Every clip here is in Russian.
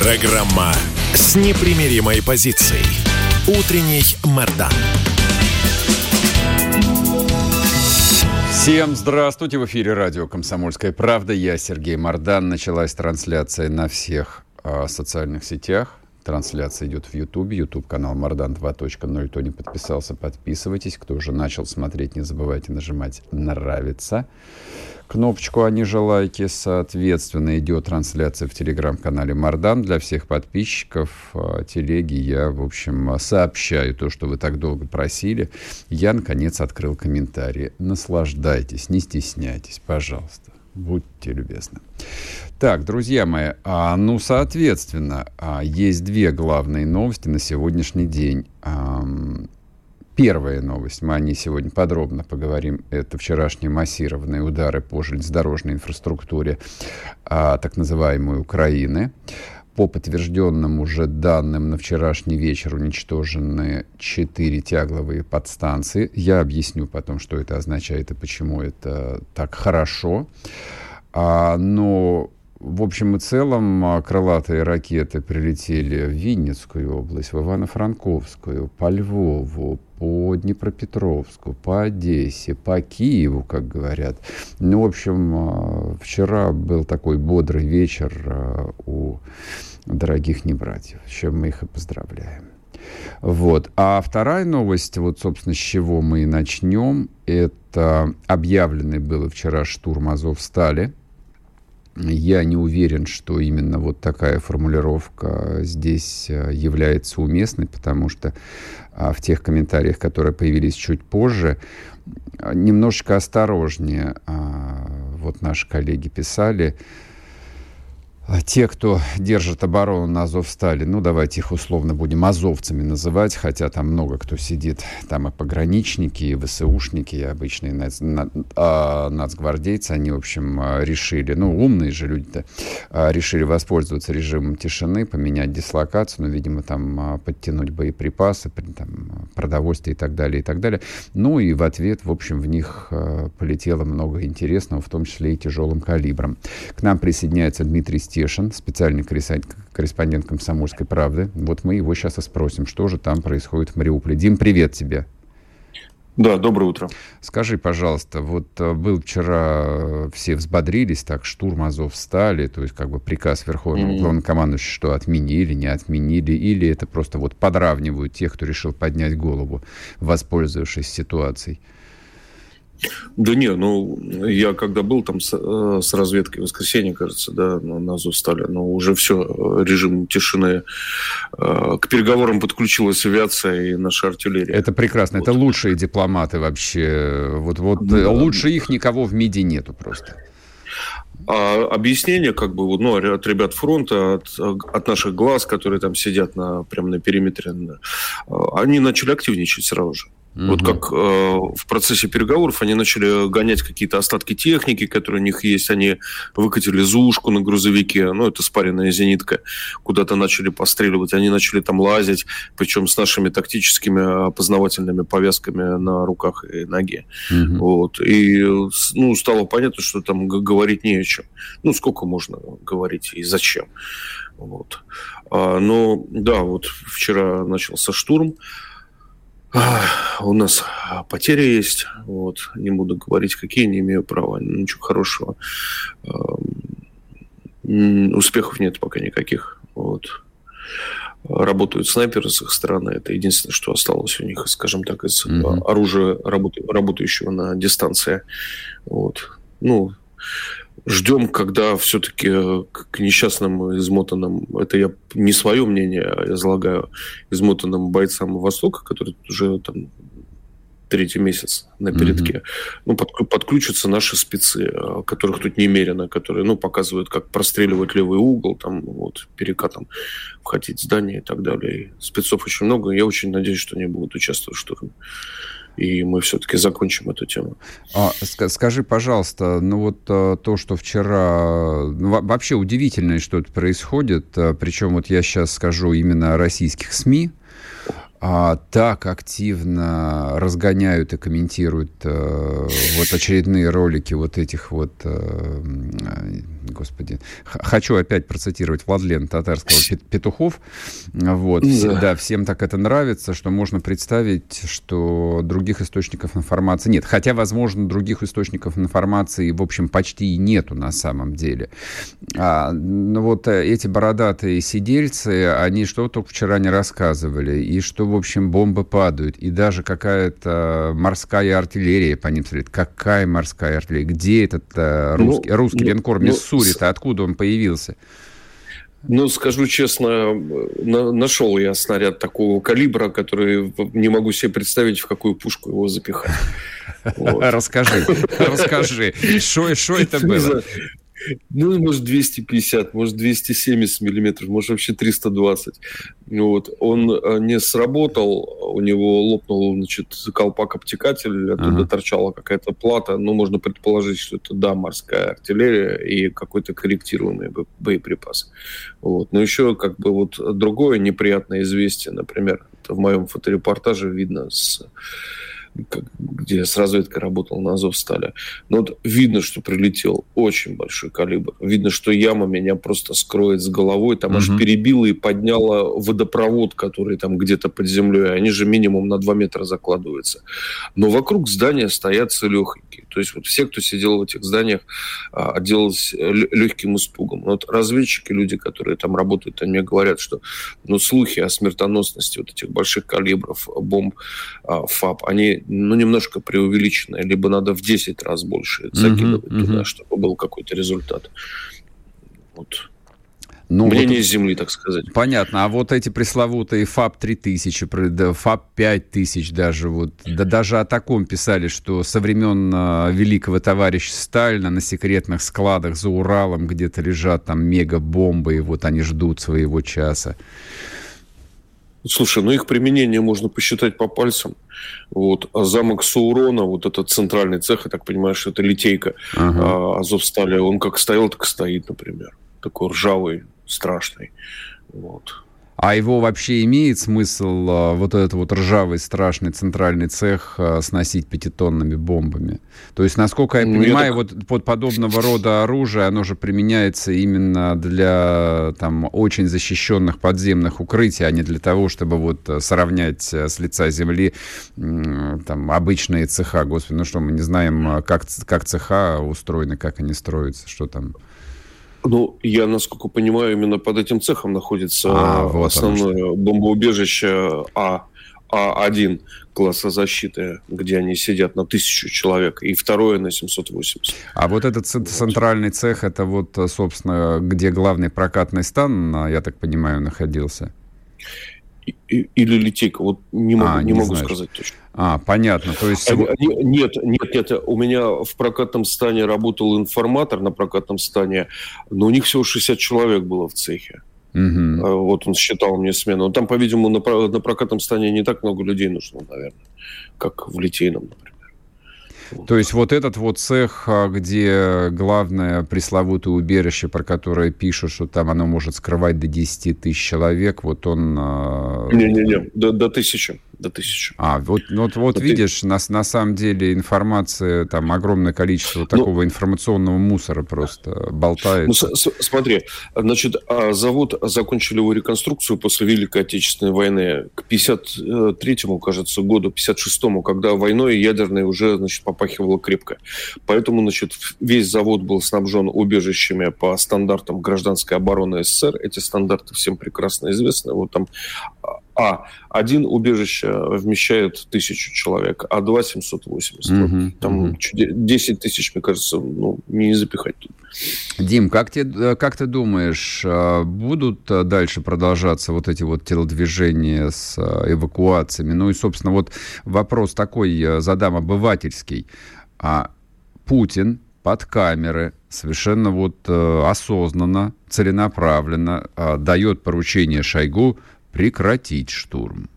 Программа с непримиримой позицией. Утренний Мордан. Всем здравствуйте! В эфире радио «Комсомольская правда». Я Сергей Мордан. Началась трансляция на всех э, социальных сетях. Трансляция идет в YouTube, YouTube-канал Мардан 2.0. Кто не подписался, подписывайтесь. Кто уже начал смотреть, не забывайте нажимать «Нравится». Кнопочку «А ниже лайки». Соответственно, идет трансляция в телеграм-канале Мардан. Для всех подписчиков а, телеги я, в общем, сообщаю то, что вы так долго просили. Я, наконец, открыл комментарии. Наслаждайтесь, не стесняйтесь, пожалуйста. Будьте любезны. Так, друзья мои, а, ну, соответственно, а, есть две главные новости на сегодняшний день. А, первая новость, мы о ней сегодня подробно поговорим, это вчерашние массированные удары по железнодорожной инфраструктуре а, так называемой Украины. По подтвержденным уже данным, на вчерашний вечер уничтожены четыре тягловые подстанции. Я объясню потом, что это означает и почему это так хорошо. А, но в общем и целом а, крылатые ракеты прилетели в Винницкую область, в Ивано-Франковскую, по Львову, по Днепропетровску, по Одессе, по Киеву, как говорят. Ну, в общем, а, вчера был такой бодрый вечер а, у дорогих небратьев, с чем мы их и поздравляем. Вот. А вторая новость, вот, собственно, с чего мы и начнем, это объявленный был вчера штурм Азовстали – я не уверен, что именно вот такая формулировка здесь э, является уместной, потому что а, в тех комментариях, которые появились чуть позже, немножечко осторожнее а, вот наши коллеги писали, те, кто держит оборону на Азовстале, ну, давайте их условно будем азовцами называть, хотя там много кто сидит, там и пограничники, и ВСУшники, и обычные нац, на, а, нацгвардейцы, они, в общем, а, решили, ну, умные же люди-то, а, решили воспользоваться режимом тишины, поменять дислокацию, ну, видимо, там а, подтянуть боеприпасы, там, продовольствие и так далее, и так далее. Ну, и в ответ, в общем, в них а, полетело много интересного, в том числе и тяжелым калибром. К нам присоединяется Дмитрий Степанович, Стешин, специальный корреспондент «Комсомольской правды». Вот мы его сейчас и спросим, что же там происходит в Мариуполе. Дим, привет тебе. Да, доброе утро. Скажи, пожалуйста, вот э, был вчера, э, все взбодрились, так, штурм Азов встали, то есть как бы приказ Верховного mm-hmm. главнокомандующего, что отменили, не отменили, или это просто вот подравнивают тех, кто решил поднять голову, воспользовавшись ситуацией? Да не, ну, я когда был там с, э, с разведкой в воскресенье, кажется, да, на Азов стали, но уже все, э, режим тишины. Э, к переговорам подключилась авиация и наша артиллерия. Это прекрасно, вот. это лучшие дипломаты вообще. Вот, вот да. лучше их никого в МИДе нету просто. А объяснение, как бы, ну, от ребят фронта, от, от наших глаз, которые там сидят на, прямо на периметре, они начали активничать сразу же. Mm-hmm. Вот как э, в процессе переговоров они начали гонять какие-то остатки техники, которые у них есть. Они выкатили зушку на грузовике, ну, это спаренная зенитка, куда-то начали постреливать. Они начали там лазить, причем с нашими тактическими опознавательными повязками на руках и ноге. Mm-hmm. Вот. И ну, стало понятно, что там говорить не о чем. Ну, сколько можно говорить и зачем. Вот. А, но, да, вот вчера начался штурм. У нас потери есть, вот, не буду говорить, какие, не имею права, ничего хорошего. Успехов нет пока никаких, вот. Работают снайперы с их стороны, это единственное, что осталось у них, скажем так, из mm-hmm. оружия, работающего на дистанции. Вот. Ну, ждем, когда все-таки э, к несчастным, измотанным, это я не свое мнение излагаю, измотанным бойцам Востока, которые уже там третий месяц на передке. Mm-hmm. Ну, под, подключатся наши спецы, э, которых тут немерено, которые, ну, показывают, как простреливать левый угол, там, вот, перекатом входить в здание и так далее. И спецов очень много. Я очень надеюсь, что они будут участвовать в штурме и мы все-таки закончим эту тему. А, скажи, пожалуйста, ну вот э, то, что вчера... Ну, вообще удивительно, что это происходит, э, причем вот я сейчас скажу именно российских СМИ, а, так активно разгоняют и комментируют э, вот очередные ролики вот этих вот, э, господи, хочу опять процитировать Владлена Татарского «Петухов». Вот, да. да, всем так это нравится, что можно представить, что других источников информации нет. Хотя, возможно, других источников информации, в общем, почти и нету на самом деле. А, ну вот э, эти бородатые сидельцы, они что только вчера не рассказывали, и что в общем, бомбы падают, и даже какая-то морская артиллерия по ним смотрит. Какая морская артиллерия? Где этот э, русский, ну, русский ну, линкор Миссури-то? Ну, откуда он появился? Ну, скажу честно, на, нашел я снаряд такого калибра, который не могу себе представить, в какую пушку его запихать. Расскажи, расскажи, что это было? Ну, может, 250, может, 270 миллиметров, может, вообще 320. Вот. Он э, не сработал, у него лопнул, значит, колпак обтекатель, оттуда ага. торчала какая-то плата. Ну, можно предположить, что это, да, морская артиллерия и какой-то корректированный боеприпас. Вот. Но еще, как бы, вот другое неприятное известие, например, в моем фоторепортаже видно с где с разведкой работал на Азовстале. Но вот видно, что прилетел очень большой калибр. Видно, что яма меня просто скроет с головой. Там угу. аж перебила и подняла водопровод, который там где-то под землей. Они же минимум на 2 метра закладываются. Но вокруг здания стоят целехонькие. То есть вот все, кто сидел в этих зданиях, а, отделались легким испугом. Вот разведчики, люди, которые там работают, они мне говорят, что ну, слухи о смертоносности вот этих больших калибров бомб а, ФАП, они ну, немножко преувеличенное, либо надо в 10 раз больше закидывать mm-hmm, туда, чтобы был какой-то результат. Вот. Ну, Мнение вот, Земли, так сказать. Понятно. А вот эти пресловутые ФАП 3000, ФАП 5000 даже, вот, да даже о таком писали, что со времен э, великого товарища Сталина на секретных складах за Уралом где-то лежат там мегабомбы, и вот они ждут своего часа. Слушай, ну их применение можно посчитать по пальцам. Вот. А замок Саурона, вот этот центральный цех, я так понимаю, что это литейка ага. а, Азовстали, он как стоял, так стоит, например. Такой ржавый, страшный. Вот. А его вообще имеет смысл а, вот этот вот ржавый страшный центральный цех а, сносить пятитонными бомбами? То есть, насколько я ну, понимаю, так... вот под подобного рода оружие, оно же применяется именно для там очень защищенных подземных укрытий, а не для того, чтобы вот сравнять э, с лица земли там обычные цеха. Господи, ну что, мы не знаем, как, как цеха устроены, как они строятся, что там... Ну, я, насколько понимаю, именно под этим цехом находится а, вот основное бомбоубежище А, А1 класса защиты, где они сидят на тысячу человек, и второе на 780. А вот этот центральный цех, это вот, собственно, где главный прокатный стан, я так понимаю, находился? Или литейка, вот не могу, а, не, не могу сказать точно. А, понятно. То есть... Они, они, нет, нет, нет. У меня в прокатном стане работал информатор на прокатном стане, но у них всего 60 человек было в цехе. Угу. Вот он считал мне смену. Там, по-видимому, на, на прокатном стане не так много людей нужно, наверное, как в литейном, например. То есть вот этот вот цех, а, где главное пресловутое убежище, про которое пишут, что там оно может скрывать до 10 тысяч человек, вот он... А, Не-не-не, до, до тысячи до тысячи. А, вот, вот, вот видишь, на, на самом деле информация, там огромное количество ну, такого информационного мусора просто болтает. Ну, смотри, значит, а завод закончили его реконструкцию после Великой Отечественной войны к 53-му, кажется, году, 56-му, когда войной ядерной уже, значит, попахивало крепко. Поэтому, значит, весь завод был снабжен убежищами по стандартам гражданской обороны СССР. Эти стандарты всем прекрасно известны. Вот там А, один убежище вмещает тысячу человек, а два 780. Угу, Там угу. 10 тысяч, мне кажется, ну, не запихать тут. Дим, как, тебе, как ты думаешь, а, будут дальше продолжаться вот эти вот телодвижения с эвакуациями? Ну и, собственно, вот вопрос такой задам обывательский. А Путин под камеры совершенно вот э, осознанно, целенаправленно э, дает поручение Шойгу прекратить штурм.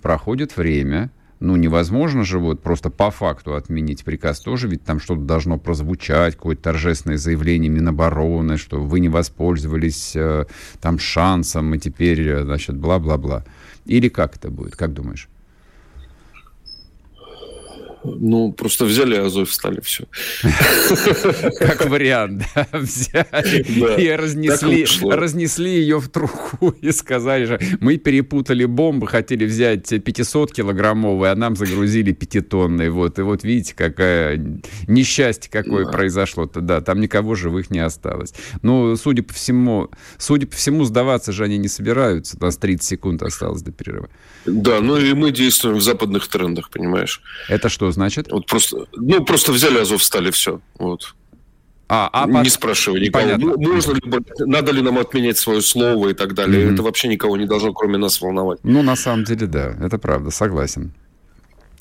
Проходит время, ну, невозможно же вот просто по факту отменить приказ тоже, ведь там что-то должно прозвучать, какое-то торжественное заявление Минобороны, что вы не воспользовались э, там шансом, и теперь, э, значит, бла-бла-бла. Или как это будет, как думаешь? Ну, просто взяли Азов, встали, все. Как вариант, да, взяли и разнесли, разнесли ее в труху и сказали же, мы перепутали бомбы, хотели взять 500-килограммовые, а нам загрузили пятитонные. Вот, и вот видите, какое несчастье какое да. произошло-то, да, там никого живых не осталось. Ну, судя по всему, судя по всему, сдаваться же они не собираются, у нас 30 секунд осталось до перерыва. Да, ну и мы действуем в западных трендах, понимаешь. Это что значит? Вот просто, ну, просто взяли Азов, стали, все. Вот. А, а не под... спрашивай никого. Понятно. Ну, можно ли, надо ли нам отменять свое слово и так далее. Mm-hmm. Это вообще никого не должно, кроме нас, волновать. Ну, на самом деле, да, это правда, согласен.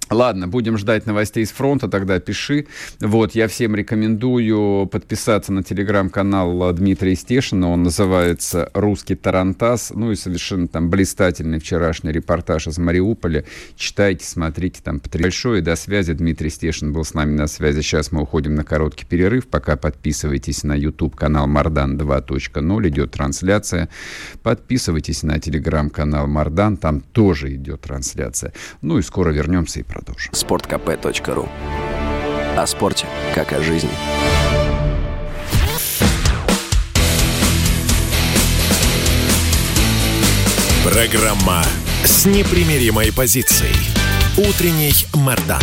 Ладно, будем ждать новостей с фронта, тогда пиши. Вот, я всем рекомендую подписаться на телеграм-канал Дмитрия Стешина. Он называется «Русский Тарантас». Ну и совершенно там блистательный вчерашний репортаж из Мариуполя. Читайте, смотрите, там большое. До связи. Дмитрий Стешин был с нами на связи. Сейчас мы уходим на короткий перерыв. Пока подписывайтесь на YouTube-канал Мардан 2.0. Идет трансляция. Подписывайтесь на телеграм-канал Мардан. Там тоже идет трансляция. Ну и скоро вернемся и продолжим. Спорткп.ру О спорте, как о жизни. Программа с непримиримой позицией. Утренний Мордан.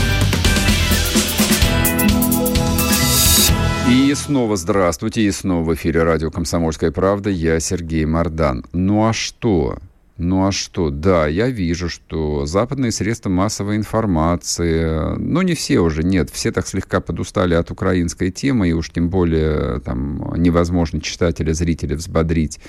И снова здравствуйте, и снова в эфире радио «Комсомольская правда». Я Сергей Мордан. Ну а что? Ну а что? Да, я вижу, что западные средства массовой информации, ну не все уже, нет, все так слегка подустали от украинской темы, и уж тем более там невозможно читателя, зрителя взбодрить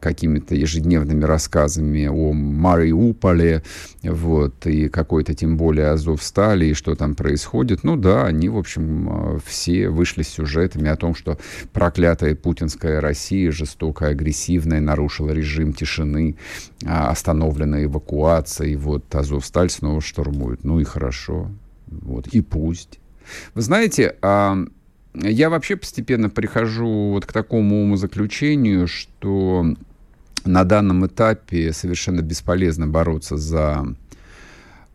какими-то ежедневными рассказами о Мариуполе, вот, и какой-то тем более Азов стали, и что там происходит. Ну да, они, в общем, а, все вышли с сюжетами о том, что проклятая путинская Россия, жестокая, агрессивная, нарушила режим тишины, а, остановлена эвакуация, и вот Азовсталь снова штурмует. Ну и хорошо, вот, и пусть. Вы знаете, я вообще постепенно прихожу вот к такому умозаключению, что на данном этапе совершенно бесполезно бороться за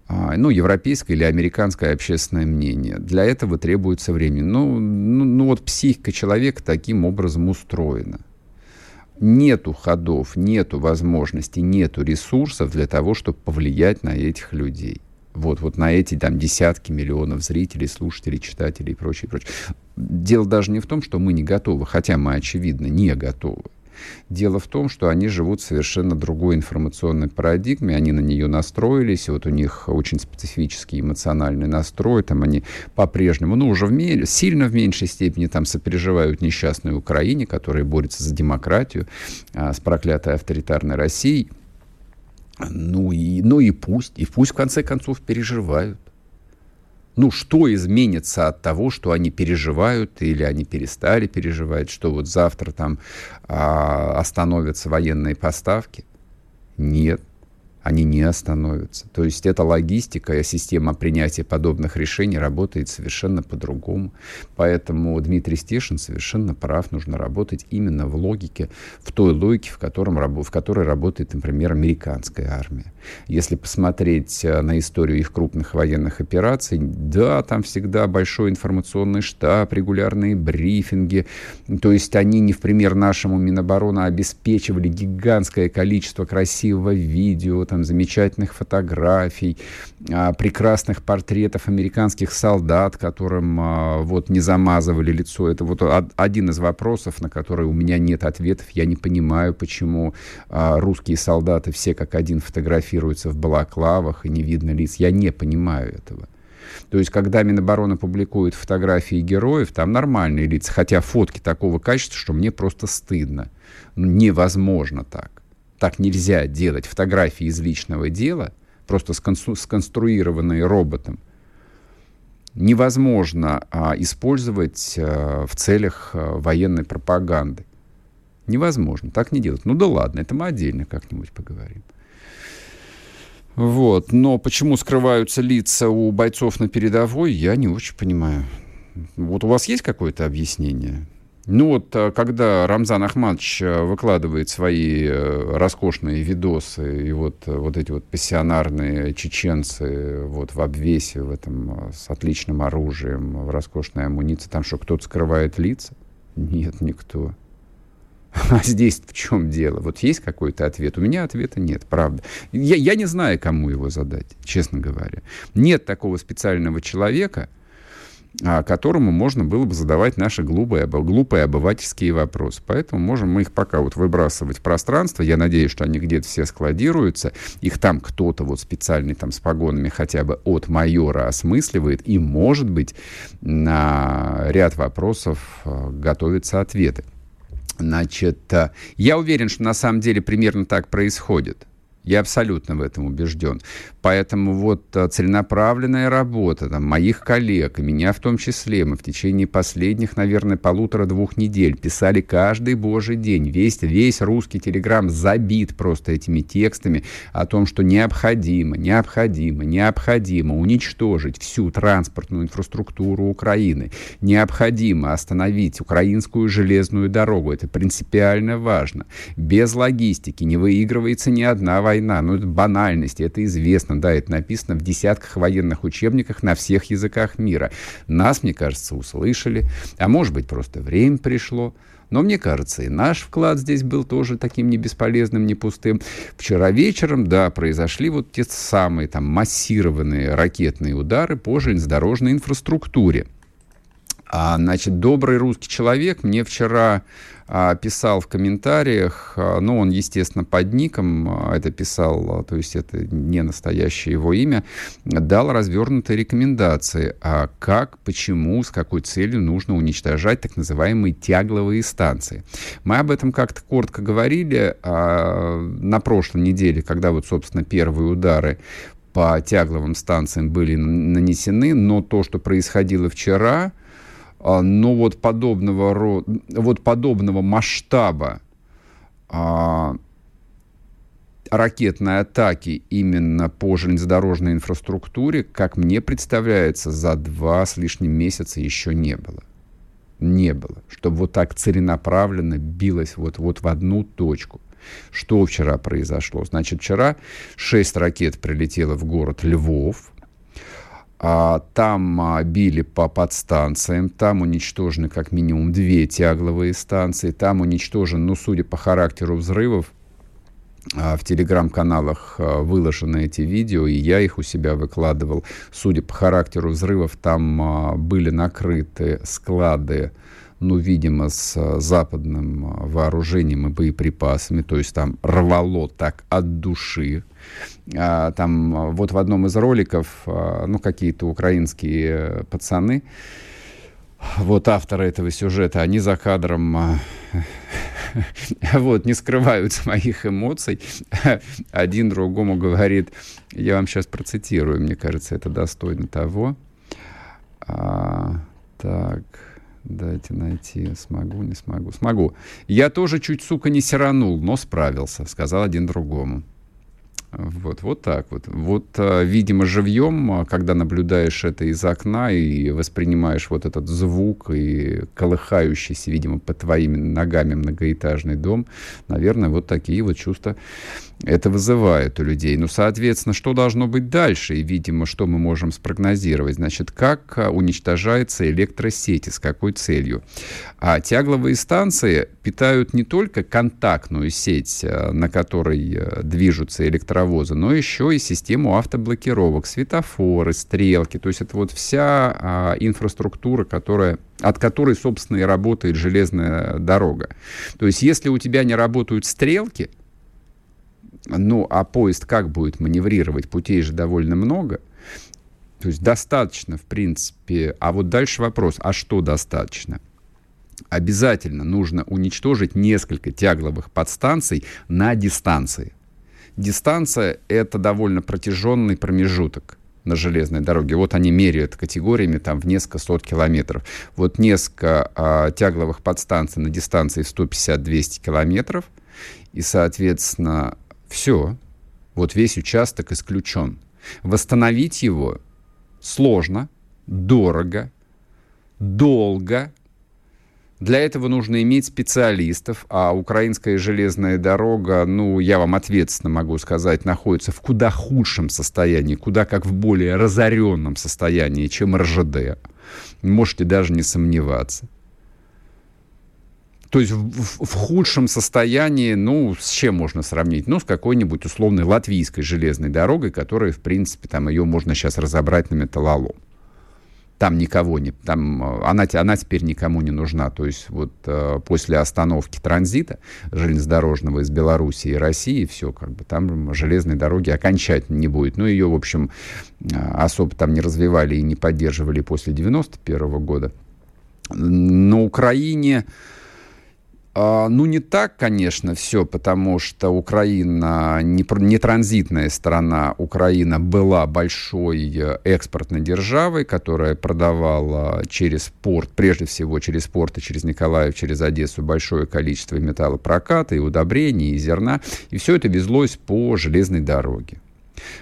а, ну, европейское или американское общественное мнение. Для этого требуется время. Ну, ну, ну вот психика человека таким образом устроена. Нету ходов, нету возможностей, нету ресурсов для того, чтобы повлиять на этих людей вот, вот на эти там десятки миллионов зрителей, слушателей, читателей и прочее, прочее. Дело даже не в том, что мы не готовы, хотя мы, очевидно, не готовы. Дело в том, что они живут в совершенно другой информационной парадигме, они на нее настроились, вот у них очень специфический эмоциональный настрой, там они по-прежнему, ну, уже в ме- сильно в меньшей степени там сопереживают несчастной Украине, которая борется за демократию а, с проклятой авторитарной Россией, ну и, ну и пусть, и пусть в конце концов переживают. Ну, что изменится от того, что они переживают или они перестали переживать, что вот завтра там а, остановятся военные поставки? Нет они не остановятся. То есть эта логистика и система принятия подобных решений работает совершенно по-другому. Поэтому Дмитрий Стешин совершенно прав. Нужно работать именно в логике, в той логике, в, котором, в которой работает, например, американская армия. Если посмотреть э, на историю их крупных военных операций, да, там всегда большой информационный штаб, регулярные брифинги. То есть они не в пример нашему Минобороны обеспечивали гигантское количество красивого видео, там замечательных фотографий, а, прекрасных портретов американских солдат, которым а, вот не замазывали лицо. Это вот один из вопросов, на который у меня нет ответов. Я не понимаю, почему а, русские солдаты все как один фотографируются в балаклавах и не видно лиц. Я не понимаю этого. То есть, когда Минобороны публикует фотографии героев, там нормальные лица, хотя фотки такого качества, что мне просто стыдно. Ну, невозможно так. Так нельзя делать фотографии из личного дела, просто сконструированные роботом. Невозможно а, использовать а, в целях а, военной пропаганды. Невозможно, так не делать. Ну да ладно, это мы отдельно как-нибудь поговорим. Вот. Но почему скрываются лица у бойцов на передовой, я не очень понимаю. Вот у вас есть какое-то объяснение? Ну вот, а, когда Рамзан Ахмадович а, выкладывает свои э, роскошные видосы, и вот, э, вот эти вот пассионарные чеченцы вот в обвесе, в этом с отличным оружием, в роскошной амуниции, там что, кто-то скрывает лица? Нет, никто. А здесь в чем дело? Вот есть какой-то ответ? У меня ответа нет, правда. Я, я не знаю, кому его задать, честно говоря. Нет такого специального человека, которому можно было бы задавать наши глупые, глупые обывательские вопросы. Поэтому можем мы их пока вот выбрасывать в пространство. Я надеюсь, что они где-то все складируются. Их там кто-то вот специальный там с погонами хотя бы от майора осмысливает. И, может быть, на ряд вопросов а, готовятся ответы. Значит, э, я уверен, что на самом деле примерно так происходит. Я абсолютно в этом убежден. Поэтому вот э, целенаправленная работа там, моих коллег, и меня в том числе, мы в течение последних, наверное, полутора-двух недель писали каждый божий день. Весь, весь русский телеграм забит просто этими текстами о том, что необходимо, необходимо, необходимо уничтожить всю транспортную инфраструктуру Украины. Необходимо остановить украинскую железную дорогу. Это принципиально важно. Без логистики не выигрывается ни одна война. Ну, это банальность, это известно да, это написано в десятках военных учебниках на всех языках мира. Нас, мне кажется, услышали, а может быть, просто время пришло. Но мне кажется, и наш вклад здесь был тоже таким не бесполезным, не пустым. Вчера вечером, да, произошли вот те самые там массированные ракетные удары по железнодорожной инфраструктуре. А, значит, добрый русский человек мне вчера писал в комментариях, а, ну, он, естественно, под ником а, это писал, то есть это не настоящее его имя, дал развернутые рекомендации, а как, почему, с какой целью нужно уничтожать так называемые тягловые станции. Мы об этом как-то коротко говорили на прошлой неделе, когда вот, собственно, первые удары по тягловым станциям были нанесены, но то, что происходило вчера, а, но вот подобного, вот подобного масштаба а, ракетной атаки именно по железнодорожной инфраструктуре, как мне представляется, за два с лишним месяца еще не было. Не было. Чтобы вот так целенаправленно билось вот, вот в одну точку. Что вчера произошло? Значит, вчера шесть ракет прилетело в город Львов, а, там а, били по подстанциям, там уничтожены как минимум две тягловые станции, там уничтожен, ну, судя по характеру взрывов, а, в телеграм-каналах выложены эти видео, и я их у себя выкладывал. Судя по характеру взрывов, там были накрыты склады ну, видимо, с западным вооружением и боеприпасами, то есть там рвало так от души. А, там вот в одном из роликов, а, ну, какие-то украинские пацаны, вот авторы этого сюжета, они за кадром а, вот, не скрывают моих эмоций. Один другому говорит, я вам сейчас процитирую, мне кажется, это достойно того. А, так, дайте найти, смогу, не смогу. Смогу. Я тоже чуть, сука, не сиранул, но справился, сказал один другому. Вот, вот так вот. Вот, а, видимо, живьем, а, когда наблюдаешь это из окна и воспринимаешь вот этот звук и колыхающийся, видимо, под твоими ногами многоэтажный дом, наверное, вот такие вот чувства это вызывает у людей. Ну, соответственно, что должно быть дальше? И, видимо, что мы можем спрогнозировать? Значит, как а, уничтожается электросети, с какой целью? А тягловые станции питают не только контактную сеть, на которой движутся электромобили, электровоза, но еще и систему автоблокировок, светофоры, стрелки. То есть это вот вся а, инфраструктура, которая, от которой, собственно, и работает железная дорога. То есть если у тебя не работают стрелки, ну, а поезд как будет маневрировать? Путей же довольно много. То есть достаточно, в принципе. А вот дальше вопрос, а что достаточно? Обязательно нужно уничтожить несколько тягловых подстанций на дистанции. Дистанция — это довольно протяженный промежуток на железной дороге. Вот они меряют категориями там в несколько сот километров. Вот несколько а, тягловых подстанций на дистанции 150-200 километров. И, соответственно, все. Вот весь участок исключен. Восстановить его сложно, дорого, долго. Для этого нужно иметь специалистов, а украинская железная дорога, ну, я вам ответственно могу сказать, находится в куда худшем состоянии, куда как в более разоренном состоянии, чем РЖД. Можете даже не сомневаться. То есть в, в, в худшем состоянии, ну, с чем можно сравнить? Ну, с какой-нибудь условной латвийской железной дорогой, которая, в принципе, там ее можно сейчас разобрать на металлолом. Там никого не... Там, э, она, она теперь никому не нужна. То есть вот э, после остановки транзита железнодорожного из Беларуси и России, все, как бы там железной дороги окончательно не будет. Ну, ее, в общем, э, особо там не развивали и не поддерживали после 91 -го года. На Украине... А, ну, не так, конечно, все, потому что Украина не, не транзитная страна. Украина была большой э, экспортной державой, которая продавала через порт, прежде всего через порт и через Николаев, через Одессу большое количество металлопроката и удобрений, и зерна. И все это везлось по железной дороге.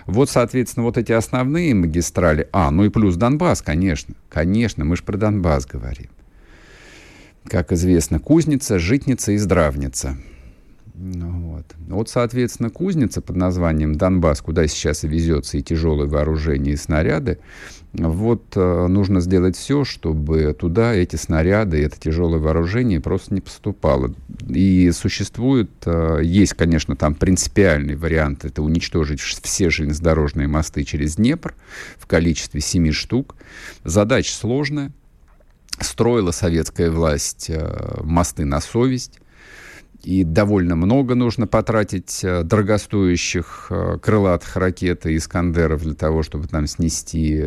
Вот, соответственно, вот эти основные магистрали. А, ну и плюс Донбасс, конечно. Конечно, мы же про Донбасс говорим как известно, кузница, житница и здравница. Вот. вот, соответственно, кузница под названием Донбасс, куда сейчас и везется и тяжелое вооружение, и снаряды, вот э, нужно сделать все, чтобы туда эти снаряды, это тяжелое вооружение просто не поступало. И существует, э, есть, конечно, там принципиальный вариант, это уничтожить все железнодорожные мосты через Днепр в количестве семи штук. Задача сложная, строила советская власть э, мосты на совесть. И довольно много нужно потратить э, дорогостоящих э, крылатых ракет и «Искандеров» для того, чтобы там снести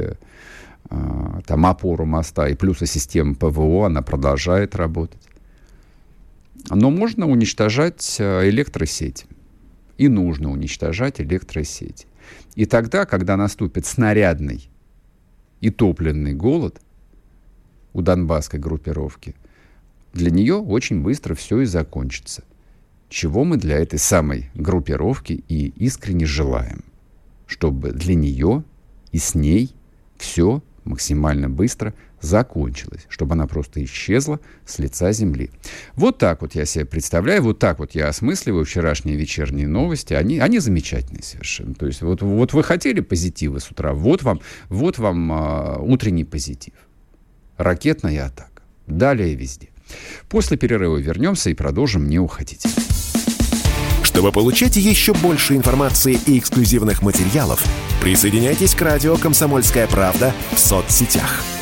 там опору моста. И плюс и система ПВО, она продолжает работать. Но можно уничтожать электросеть. И нужно уничтожать электросеть. И тогда, когда наступит снарядный и топливный голод – у донбасской группировки, для нее очень быстро все и закончится. Чего мы для этой самой группировки и искренне желаем. Чтобы для нее и с ней все максимально быстро закончилось, чтобы она просто исчезла с лица земли. Вот так вот я себе представляю, вот так вот я осмысливаю вчерашние вечерние новости. Они, они замечательные совершенно. То есть вот, вот вы хотели позитива с утра, вот вам, вот вам а, утренний позитив ракетная атака. Далее везде. После перерыва вернемся и продолжим «Не уходить». Чтобы получать еще больше информации и эксклюзивных материалов, присоединяйтесь к радио «Комсомольская правда» в соцсетях –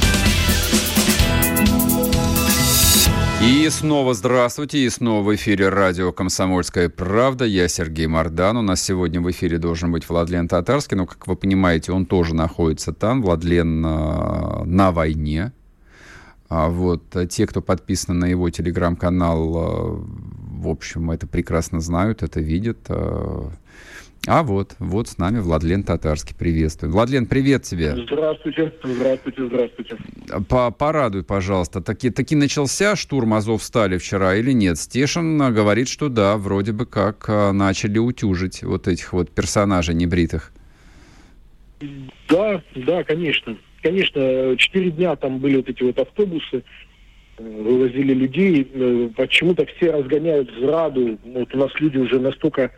И снова здравствуйте, и снова в эфире радио «Комсомольская правда». Я Сергей Мордан. У нас сегодня в эфире должен быть Владлен Татарский, но, как вы понимаете, он тоже находится там. Владлен на, на войне. А вот те, кто подписан на его телеграм-канал, э, в общем, это прекрасно знают, это видят. А вот, вот с нами Владлен Татарский. Приветствую. Владлен, привет тебе. Здравствуйте, здравствуйте, здравствуйте. По Порадуй, пожалуйста. Таки, таки начался штурм Азов стали вчера или нет? Стешин говорит, что да, вроде бы как а, начали утюжить вот этих вот персонажей небритых. Да, да, конечно. Конечно, четыре дня там были вот эти вот автобусы, э, вывозили людей. Э, почему-то все разгоняют зраду. Вот у нас люди уже настолько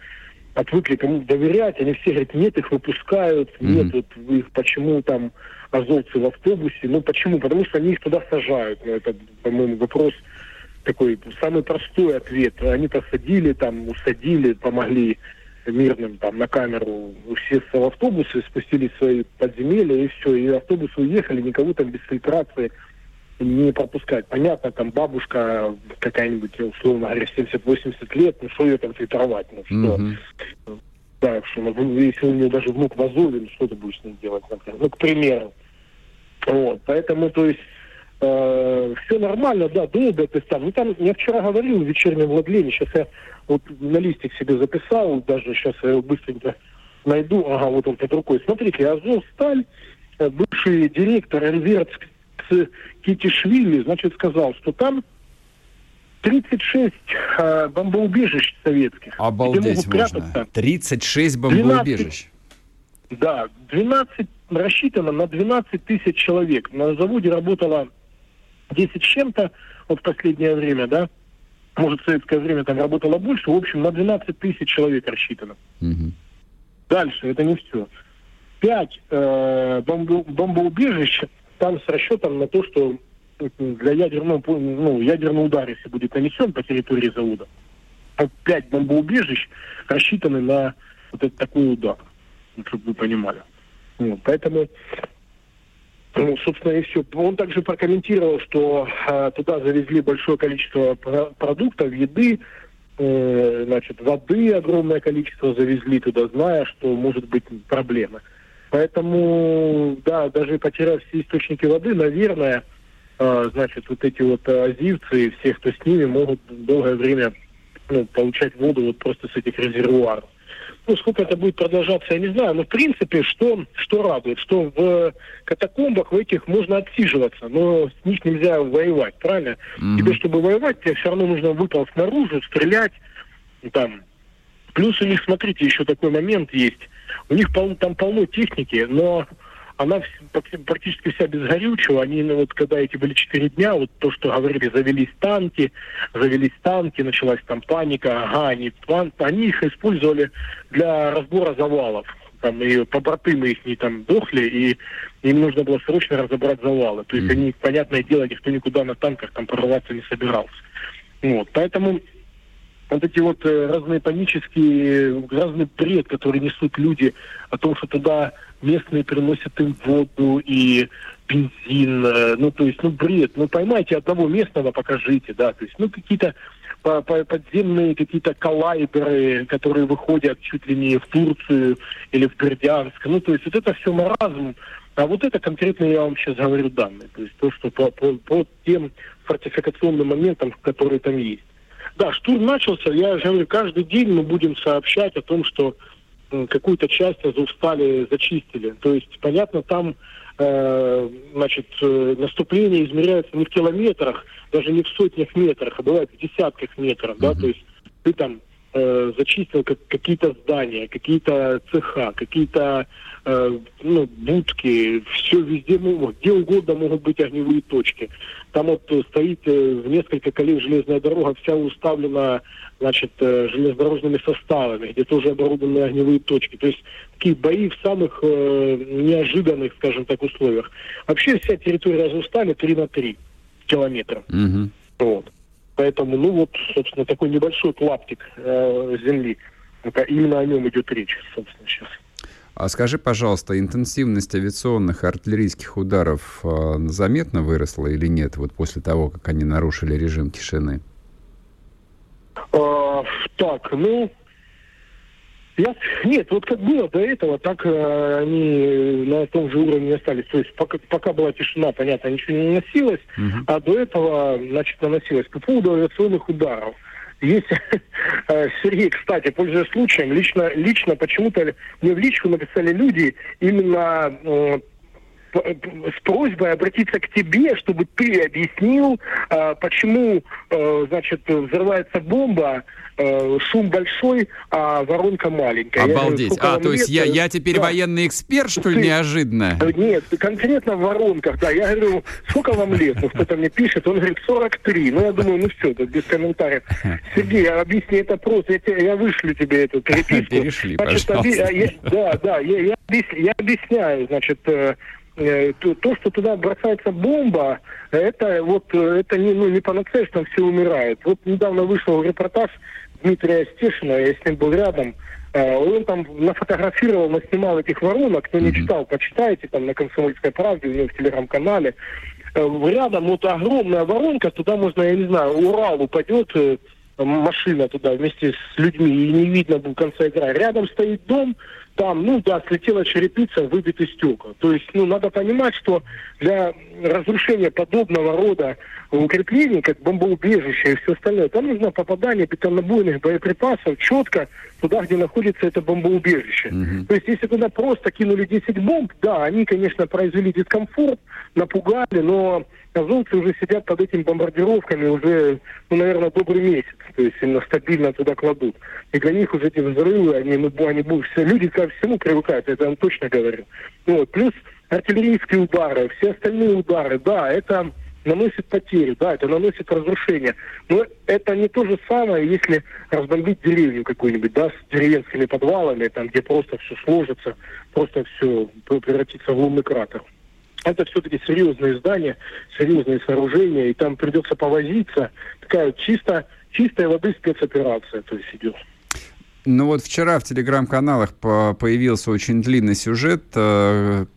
отвыкли кому доверять. Они все говорят, нет, их выпускают, mm-hmm. нет, вот их почему там азовцы в автобусе. Ну почему? Потому что они их туда сажают. Ну, это, по-моему, вопрос такой самый простой ответ. Они посадили, там, усадили, помогли мирным там на камеру усесться в автобусы, спустились в свои подземелья и все. И автобусы уехали, никого там без фильтрации не пропускать. Понятно, там бабушка какая-нибудь, условно говоря, 70-80 лет, ну что ее там фильтровать? Ну что? Mm-hmm. Да, что, ну, если у нее даже внук в Азове, ну что ты будешь с ним делать, например? Ну, к примеру. Вот, поэтому, то есть, э, все нормально, да, долго ты там. Ну, там, я вчера говорил в вечернем владлении, сейчас я вот на листик себе записал, даже сейчас я его быстренько найду, ага, вот он под рукой. Смотрите, Азов Сталь, э, бывший директор Энвертск Китишвили, значит, сказал, что там 36 э, бомбоубежищ советских. Обалдеть можно. 36 бомбоубежищ. 12, да, 12 рассчитано на 12 тысяч человек. На заводе работало 10 с чем-то вот в последнее время, да. Может, в советское время там работало больше. В общем, на 12 тысяч человек рассчитано. Угу. Дальше, это не все. Пять э, бомбо- бомбоубежищ там с расчетом на то, что для ядерного, ну, ядерный удар, если будет нанесен по территории завода, пять бомбоубежищ рассчитаны на вот этот такой удар, чтобы вы понимали. Вот, поэтому, ну, собственно, и все. Он также прокомментировал, что э, туда завезли большое количество продуктов, еды, э, значит, воды огромное количество завезли туда, зная, что может быть проблемы. Поэтому, да, даже потеряв все источники воды, наверное, э, значит, вот эти вот азивцы и все, кто с ними, могут долгое время ну, получать воду вот просто с этих резервуаров. Ну, сколько это будет продолжаться, я не знаю. Но, в принципе, что, что радует, что в катакомбах в этих можно отсиживаться, но с них нельзя воевать, правильно? Mm-hmm. Тебе, чтобы воевать, тебе все равно нужно выползти наружу, стрелять, там. Плюс у них, смотрите, еще такой момент есть. У них пол, там полно техники, но она практически вся без горючего. Они, ну, вот когда эти были четыре дня, вот то, что говорили, завелись танки, завелись танки, началась там паника, ага, они, они их использовали для разбора завалов. Там и побратымы их не там дохли, и им нужно было срочно разобрать завалы. То есть mm-hmm. они, понятное дело, никто никуда на танках там прорваться не собирался. Вот, поэтому вот эти вот э, разные панические, разный бред, который несут люди о том, что туда местные приносят им воду и бензин, э, ну, то есть, ну, бред, ну, поймайте одного местного, покажите, да, то есть, ну, какие-то подземные какие-то коллайдеры, которые выходят чуть ли не в Турцию или в Бердянск, ну, то есть, вот это все маразм, а вот это конкретно я вам сейчас говорю данные, то есть, то, что по, по, по тем фортификационным моментам, которые там есть. Да, штурм начался. Я же говорю, каждый день мы будем сообщать о том, что какую-то часть Азовстали зачистили. То есть, понятно, там э, значит, э, наступление измеряется не в километрах, даже не в сотнях метрах, а бывает в десятках метров, mm-hmm. да, то есть ты там э, зачистил как, какие-то здания, какие-то цеха, какие-то э, ну, будки, все везде, ну, где угодно могут быть огневые точки. Там вот стоит э, в несколько колей железная дорога, вся уставлена значит, э, железнодорожными составами, где тоже оборудованы огневые точки. То есть такие бои в самых э, неожиданных, скажем так, условиях. Вообще вся территория Азовстали 3 на 3 километра. Угу. Вот. Поэтому, ну вот, собственно, такой небольшой клаптик э, земли. Это именно о нем идет речь, собственно, сейчас. А скажи, пожалуйста, интенсивность авиационных артиллерийских ударов э, заметно выросла или нет, вот после того, как они нарушили режим тишины? А, так, ну, я, нет, вот как было до этого, так э, они на том же уровне остались. То есть пока, пока была тишина, понятно, ничего не наносилось, uh-huh. а до этого, значит, наносилось. По поводу авиационных ударов. Есть э, Сергей, кстати, пользуясь случаем, лично, лично почему-то мне в личку написали люди именно э, с просьбой обратиться к тебе, чтобы ты объяснил, э, почему, э, значит, взрывается бомба, э, шум большой, а воронка маленькая. Обалдеть. Я, а, то есть я, я теперь да. военный эксперт, что ли, ты, неожиданно? Нет, конкретно в воронках, да. Я говорю, сколько вам лет? Ну, кто-то мне пишет, он говорит, 43. Ну, я думаю, ну все, тут без комментариев. Сергей, объясни это просто. Я, тебе, я вышлю тебе эту переписку. Перешли, значит, пожалуйста. Я, да, да, я, я, я объясняю, значит, э, э, то, то, что туда бросается бомба, это вот это не, ну, не панацея, что там все умирают. Вот недавно вышел репортаж Дмитрия Стешина, я с ним был рядом, э, он там нафотографировал, наснимал этих воронок, кто не читал, почитайте, там на «Комсомольской правде», у него в телеграм-канале. Рядом вот огромная воронка, туда можно, я не знаю, Урал упадет, машина туда вместе с людьми, и не видно до конца игры. Рядом стоит дом, там, ну да, слетела черепица, выбиты стекла. То есть, ну, надо понимать, что для разрушения подобного рода укреплений, как бомбоубежище и все остальное, там нужно попадание бетонобойных боеприпасов четко туда, где находится это бомбоубежище. Mm-hmm. То есть, если туда просто кинули 10 бомб, да, они, конечно, произвели дискомфорт, напугали, но азовцы уже сидят под этими бомбардировками уже, ну, наверное, добрый месяц. То есть именно стабильно туда кладут. И для них уже эти взрывы, они, ну, они будут все, люди ко всему привыкают, это я вам точно говорю. Вот. Плюс артиллерийские удары, все остальные удары, да, это наносит потери, да, это наносит разрушение. Но это не то же самое, если разбомбить деревню какую-нибудь, да, с деревенскими подвалами, там, где просто все сложится, просто все превратится в лунный кратер это все-таки серьезные здания, серьезные сооружения, и там придется повозиться. Такая чисто, чистая воды спецоперация, то есть идет. Ну вот вчера в телеграм-каналах появился очень длинный сюжет.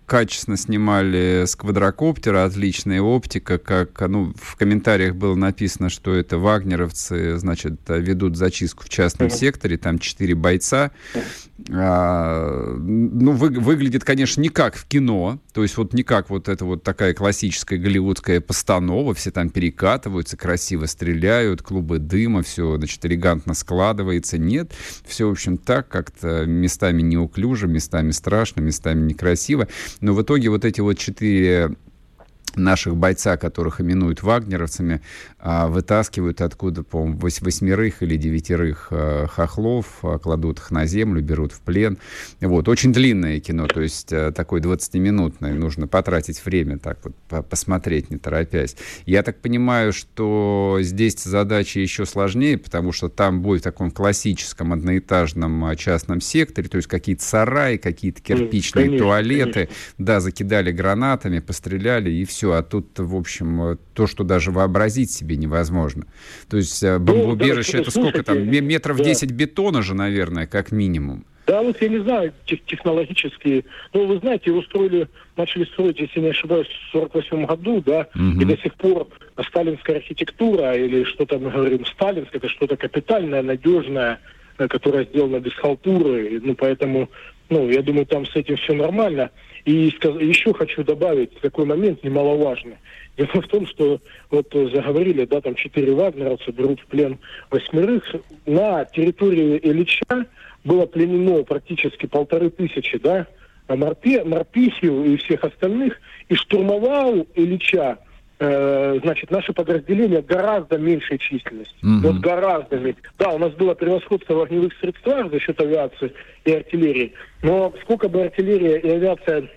Качественно снимали с квадрокоптера, отличная оптика. Как ну, в комментариях было написано, что это вагнеровцы, значит, ведут зачистку в частном секторе. Там четыре бойца. А, ну, вы, выглядит, конечно, не как в кино. То есть вот не как вот это вот такая классическая голливудская постанова. Все там перекатываются, красиво стреляют, клубы дыма, все, значит, элегантно складывается. Нет, все, в общем, так как-то местами неуклюже, местами страшно, местами некрасиво. Но в итоге вот эти вот четыре наших бойца, которых именуют вагнеровцами, а, вытаскивают откуда, по-моему, восьмерых или девятерых а, хохлов, а, кладут их на землю, берут в плен. Вот. Очень длинное кино, то есть такое 20-минутное, нужно потратить время так вот посмотреть, не торопясь. Я так понимаю, что здесь задача еще сложнее, потому что там будет в таком классическом одноэтажном частном секторе, то есть какие-то сараи, какие-то кирпичные конечно, туалеты, конечно. да, закидали гранатами, постреляли и все. А тут, в общем, то, что даже вообразить себе невозможно. То есть э, бомбоубежище, ну, да, это сколько там, метров да. 10 бетона же, наверное, как минимум. Да, вот я не знаю, технологические. Ну, вы знаете, устроили, начали строить, если не ошибаюсь, в 48 году, да, угу. и до сих пор сталинская архитектура, или что там мы говорим, сталинская, это что-то капитальное, надежное, э, которое сделано без халтуры, ну, поэтому, ну, я думаю, там с этим все нормально. И еще хочу добавить такой момент немаловажный. Дело в том, что вот заговорили, да, там четыре вагнеровца берут в плен восьмерых. На территории Ильича было пленено практически полторы тысячи, да, Морпе, Морпихию и всех остальных. И штурмовал Ильича э, значит, наше подразделение гораздо меньшей численности. Mm-hmm. Вот гораздо меньше. Да, у нас было превосходство в огневых средствах за счет авиации и артиллерии, но сколько бы артиллерия и авиация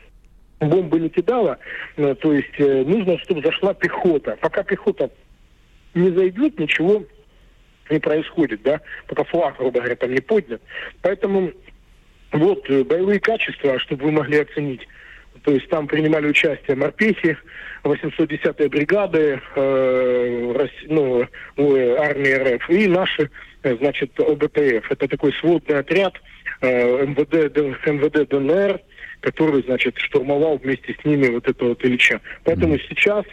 бомбы не кидала, э, то есть э, нужно, чтобы зашла пехота. Пока пехота не зайдет, ничего не происходит, да, пока флаг, грубо говоря, там не поднят. Поэтому вот боевые качества, чтобы вы могли оценить. То есть там принимали участие морпехи, 810-я бригады, э, ну, армии РФ и наши, значит, ОБТФ. Это такой сводный отряд э, МВД, МВД ДНР, который, значит, штурмовал вместе с ними вот это вот Ильича. Поэтому сейчас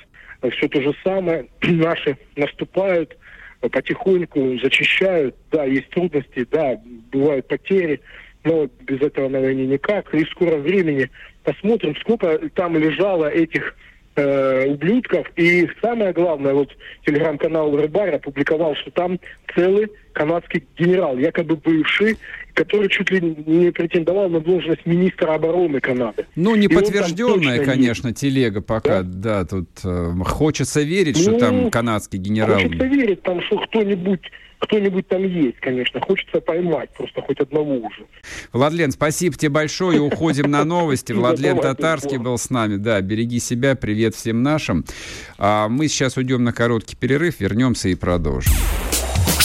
все то же самое. Наши наступают потихоньку, зачищают. Да, есть трудности, да, бывают потери, но без этого на войне никак. И в скором времени посмотрим, сколько там лежало этих э, ублюдков. И самое главное, вот телеграм-канал Рыбарь опубликовал, что там целый канадский генерал, якобы бывший, который чуть ли не претендовал на должность министра обороны Канады. Ну, не подтвержденная, конечно, есть. телега пока, да, да тут э, хочется верить, ну, что там канадский генерал. Хочется верить, там, что кто-нибудь кто-нибудь там есть, конечно. Хочется поймать просто хоть одного уже. Владлен, спасибо тебе большое. Уходим на новости. Владлен Татарский был с нами. Да, береги себя. Привет всем нашим. А мы сейчас уйдем на короткий перерыв, вернемся и продолжим.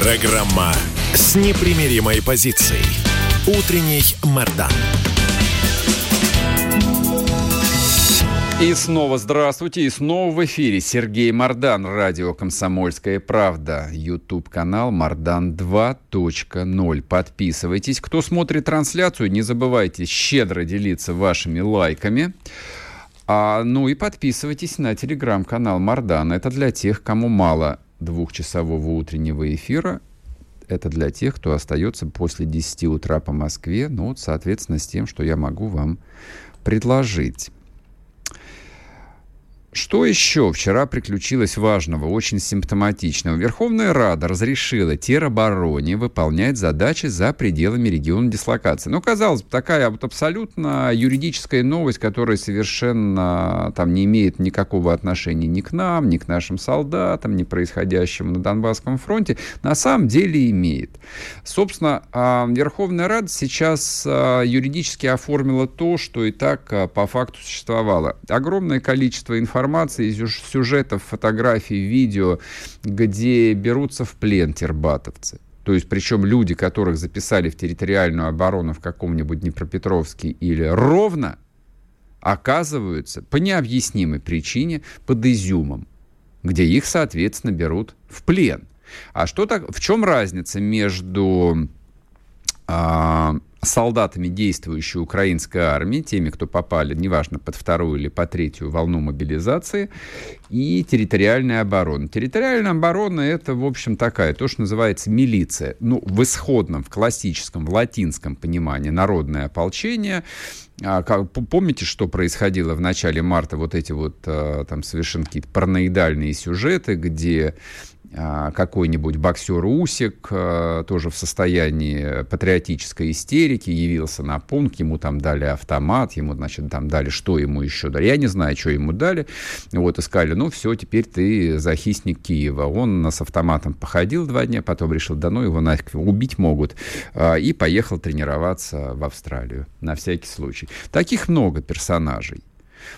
Программа с непримиримой позицией. Утренний Мордан. И снова здравствуйте, и снова в эфире Сергей Мордан, радио «Комсомольская правда», YouTube-канал «Мордан 2.0». Подписывайтесь. Кто смотрит трансляцию, не забывайте щедро делиться вашими лайками. А, ну и подписывайтесь на телеграм-канал Мордан. Это для тех, кому мало двухчасового утреннего эфира. Это для тех, кто остается после 10 утра по Москве. Ну, соответственно, с тем, что я могу вам предложить. Что еще вчера приключилось важного, очень симптоматичного? Верховная Рада разрешила теробороне выполнять задачи за пределами региона дислокации. Ну, казалось бы, такая вот абсолютно юридическая новость, которая совершенно там не имеет никакого отношения ни к нам, ни к нашим солдатам, ни происходящему на Донбасском фронте, на самом деле имеет. Собственно, а, Верховная Рада сейчас а, юридически оформила то, что и так а, по факту существовало. Огромное количество информации информации, сюжетов, фотографий, видео, где берутся в плен тербатовцы. То есть, причем люди, которых записали в территориальную оборону в каком-нибудь Днепропетровске или Ровно, оказываются по необъяснимой причине под изюмом, где их, соответственно, берут в плен. А что так, в чем разница между солдатами действующей украинской армии, теми, кто попали, неважно, под вторую или по третью волну мобилизации, и территориальная оборона. Территориальная оборона — это, в общем, такая, то, что называется милиция. Ну, в исходном, в классическом, в латинском понимании народное ополчение. А, как, помните, что происходило в начале марта? Вот эти вот а, там совершенно какие-то параноидальные сюжеты, где а, какой-нибудь боксер Усик, а, тоже в состоянии патриотической истерики, явился на пункт, ему там дали автомат, ему, значит, там дали, что ему еще дали. Я не знаю, что ему дали. Вот, и сказали, ну, все, теперь ты захисник Киева. Он с автоматом походил два дня, потом решил, да ну, его нафиг убить могут, а, и поехал тренироваться в Австралию, на всякий случай. Таких много персонажей.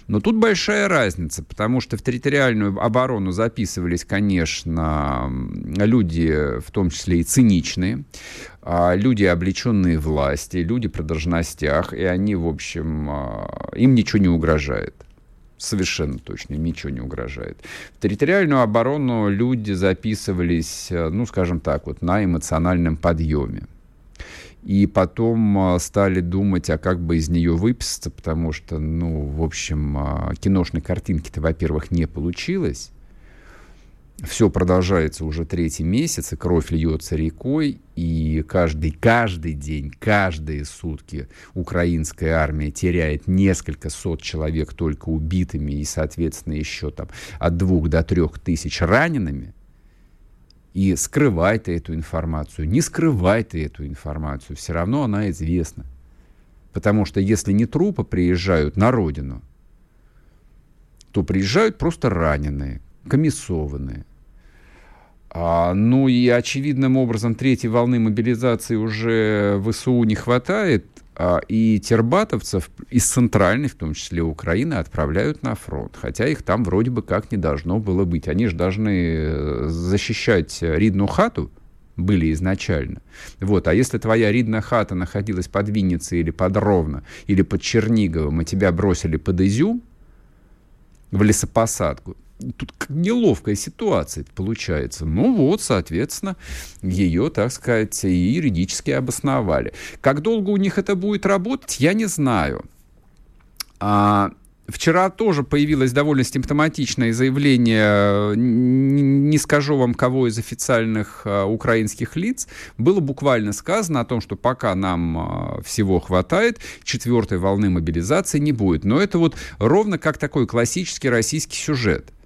Но тут большая разница, потому что в территориальную оборону записывались, конечно, люди, в том числе и циничные, а, люди, облеченные власти, люди при должностях, и они, в общем, а, им ничего не угрожает. Совершенно точно, им ничего не угрожает. В территориальную оборону люди записывались, ну, скажем так, вот на эмоциональном подъеме и потом а, стали думать, а как бы из нее выписаться, потому что, ну, в общем, а, киношной картинки-то, во-первых, не получилось. Все продолжается уже третий месяц, и кровь льется рекой, и каждый, каждый день, каждые сутки украинская армия теряет несколько сот человек только убитыми и, соответственно, еще там от двух до трех тысяч ранеными – и скрывай ты эту информацию, не скрывай ты эту информацию, все равно она известна. Потому что если не трупы приезжают на родину, то приезжают просто раненые, комиссованные. А, ну и очевидным образом третьей волны мобилизации уже ВСУ не хватает, и тербатовцев из центральной, в том числе Украины, отправляют на фронт. Хотя их там вроде бы как не должно было быть. Они же должны э, защищать Ридну хату, были изначально. Вот. А если твоя ридная хата находилась под Винницей или под Ровно, или под Черниговым, и тебя бросили под Изюм, в лесопосадку. Тут неловкая ситуация получается. Ну вот, соответственно, ее, так сказать, и юридически обосновали. Как долго у них это будет работать, я не знаю. А, Вчера тоже появилось довольно симптоматичное заявление, не скажу вам, кого из официальных а, украинских лиц, было буквально сказано о том, что пока нам а, всего хватает, четвертой волны мобилизации не будет. Но это вот ровно как такой классический российский сюжет –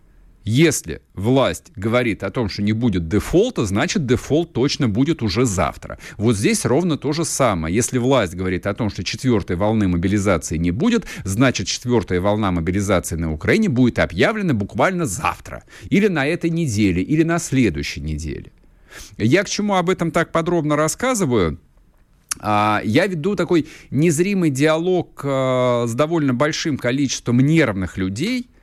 если власть говорит о том, что не будет дефолта, значит дефолт точно будет уже завтра. Вот здесь ровно то же самое. Если власть говорит о том, что четвертой волны мобилизации не будет, значит четвертая волна мобилизации на Украине будет объявлена буквально завтра. Или на этой неделе, или на следующей неделе. Я к чему об этом так подробно рассказываю? А, я веду такой незримый диалог э, с довольно большим количеством нервных людей –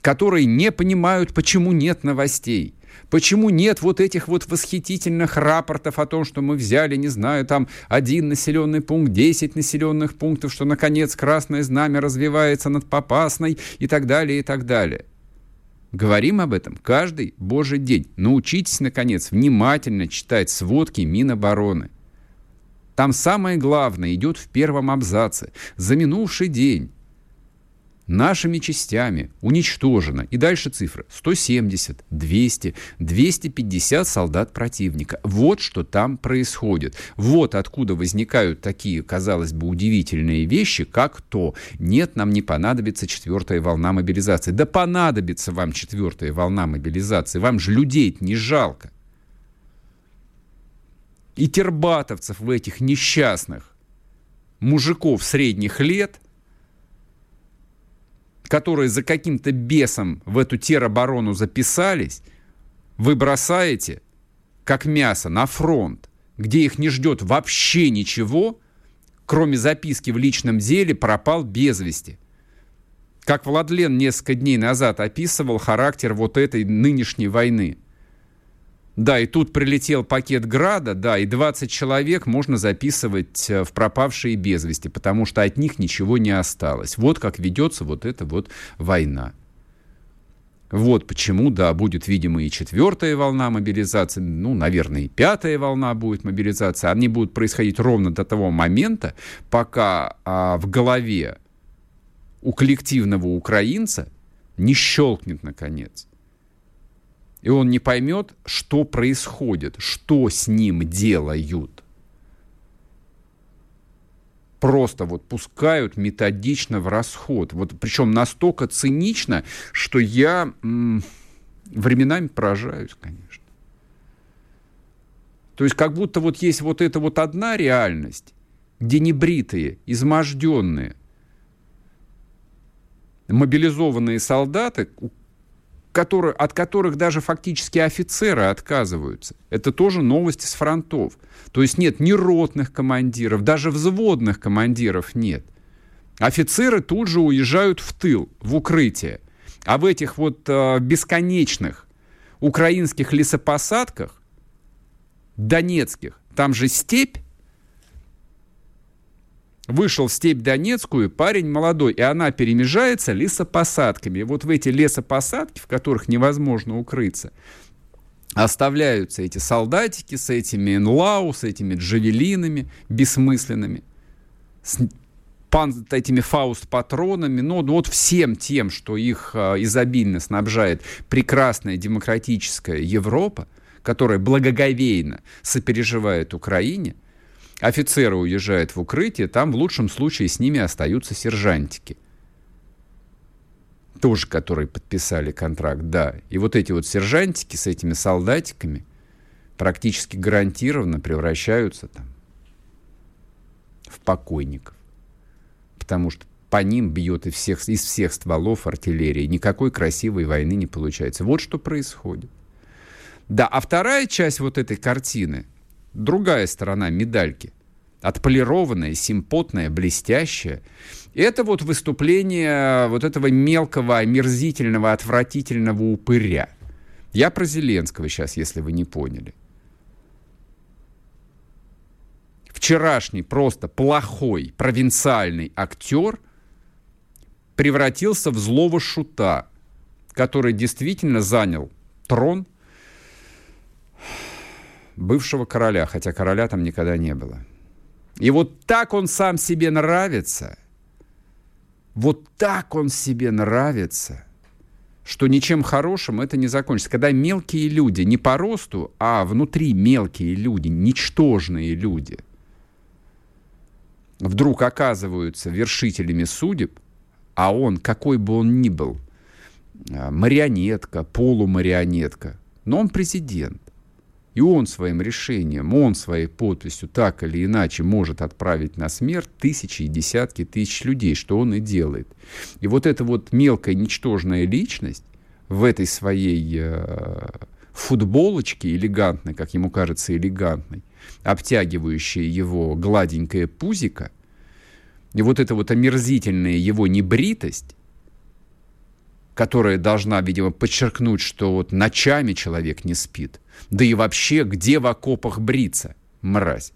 которые не понимают, почему нет новостей. Почему нет вот этих вот восхитительных рапортов о том, что мы взяли, не знаю, там один населенный пункт, 10 населенных пунктов, что, наконец, красное знамя развивается над Попасной и так далее, и так далее. Говорим об этом каждый божий день. Научитесь, наконец, внимательно читать сводки Минобороны. Там самое главное идет в первом абзаце. За минувший день нашими частями уничтожено, и дальше цифры, 170, 200, 250 солдат противника. Вот что там происходит. Вот откуда возникают такие, казалось бы, удивительные вещи, как то, нет, нам не понадобится четвертая волна мобилизации. Да понадобится вам четвертая волна мобилизации, вам же людей не жалко. И тербатовцев в этих несчастных мужиков средних лет – которые за каким-то бесом в эту тероборону записались, вы бросаете, как мясо, на фронт, где их не ждет вообще ничего, кроме записки в личном деле, пропал без вести. Как Владлен несколько дней назад описывал характер вот этой нынешней войны – да, и тут прилетел пакет Града, да, и 20 человек можно записывать э, в пропавшие без вести, потому что от них ничего не осталось. Вот как ведется вот эта вот война. Вот почему, да, будет, видимо, и четвертая волна мобилизации, ну, наверное, и пятая волна будет мобилизация. Они будут происходить ровно до того момента, пока а, в голове у коллективного украинца не щелкнет, наконец – и он не поймет, что происходит, что с ним делают. Просто вот пускают методично в расход. Вот причем настолько цинично, что я м- временами поражаюсь, конечно. То есть как будто вот есть вот эта вот одна реальность, где небритые, изможденные, мобилизованные солдаты, которые, от которых даже фактически офицеры отказываются. Это тоже новости с фронтов. То есть нет ни ротных командиров, даже взводных командиров нет. Офицеры тут же уезжают в тыл, в укрытие. А в этих вот э, бесконечных украинских лесопосадках, донецких, там же степь, Вышел в степь Донецкую парень молодой, и она перемежается лесопосадками. Вот в эти лесопосадки, в которых невозможно укрыться, оставляются эти солдатики с этими НЛАУ, с этими джавелинами бессмысленными, с пан, этими фауст-патронами, ну, ну вот всем тем, что их э, изобильно снабжает прекрасная демократическая Европа, которая благоговейно сопереживает Украине – Офицеры уезжают в укрытие, там в лучшем случае с ними остаются сержантики. Тоже, которые подписали контракт, да. И вот эти вот сержантики с этими солдатиками практически гарантированно превращаются там в покойников. Потому что по ним бьет из всех, из всех стволов артиллерии. Никакой красивой войны не получается. Вот что происходит. Да, а вторая часть вот этой картины – другая сторона медальки. Отполированная, симпотная, блестящая. Это вот выступление вот этого мелкого, омерзительного, отвратительного упыря. Я про Зеленского сейчас, если вы не поняли. Вчерашний просто плохой провинциальный актер превратился в злого шута, который действительно занял трон бывшего короля, хотя короля там никогда не было. И вот так он сам себе нравится, вот так он себе нравится, что ничем хорошим это не закончится. Когда мелкие люди, не по росту, а внутри мелкие люди, ничтожные люди, вдруг оказываются вершителями судеб, а он, какой бы он ни был, а, марионетка, полумарионетка, но он президент. И он своим решением, он своей подписью так или иначе может отправить на смерть тысячи и десятки тысяч людей, что он и делает. И вот эта вот мелкая, ничтожная личность в этой своей э, футболочке элегантной, как ему кажется, элегантной, обтягивающая его гладенькое пузико, и вот эта вот омерзительная его небритость, которая должна, видимо, подчеркнуть, что вот ночами человек не спит. Да и вообще, где в окопах бриться, мразь?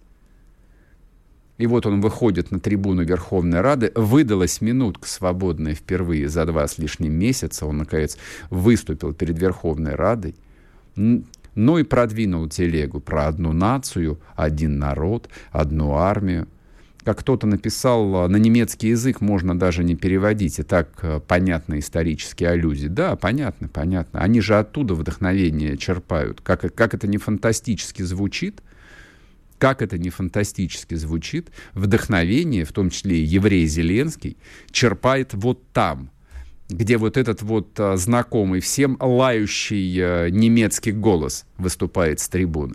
И вот он выходит на трибуну Верховной Рады. Выдалась минутка свободная впервые за два с лишним месяца. Он, наконец, выступил перед Верховной Радой. Ну и продвинул телегу про одну нацию, один народ, одну армию как кто-то написал, на немецкий язык можно даже не переводить, и так э, понятны исторические аллюзии. Да, понятно, понятно. Они же оттуда вдохновение черпают. Как, как это не фантастически звучит, как это не фантастически звучит, вдохновение, в том числе и еврей Зеленский, черпает вот там, где вот этот вот а, знакомый всем лающий а, немецкий голос выступает с трибуны.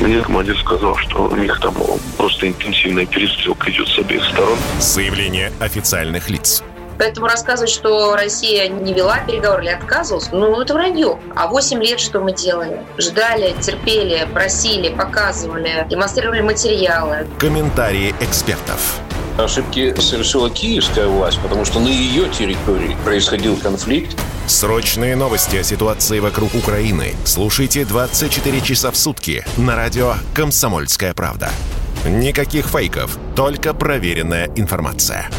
Мне командир сказал, что у них там просто интенсивная перестрелка идет с обеих сторон. Заявление официальных лиц. Поэтому рассказывать, что Россия не вела переговоры или отказывалась, ну, это вранье. А 8 лет что мы делали? Ждали, терпели, просили, показывали, демонстрировали материалы. Комментарии экспертов. Ошибки совершила киевская власть, потому что на ее территории происходил конфликт. Срочные новости о ситуации вокруг Украины слушайте 24 часа в сутки на радио «Комсомольская правда». Никаких фейков, только проверенная информация.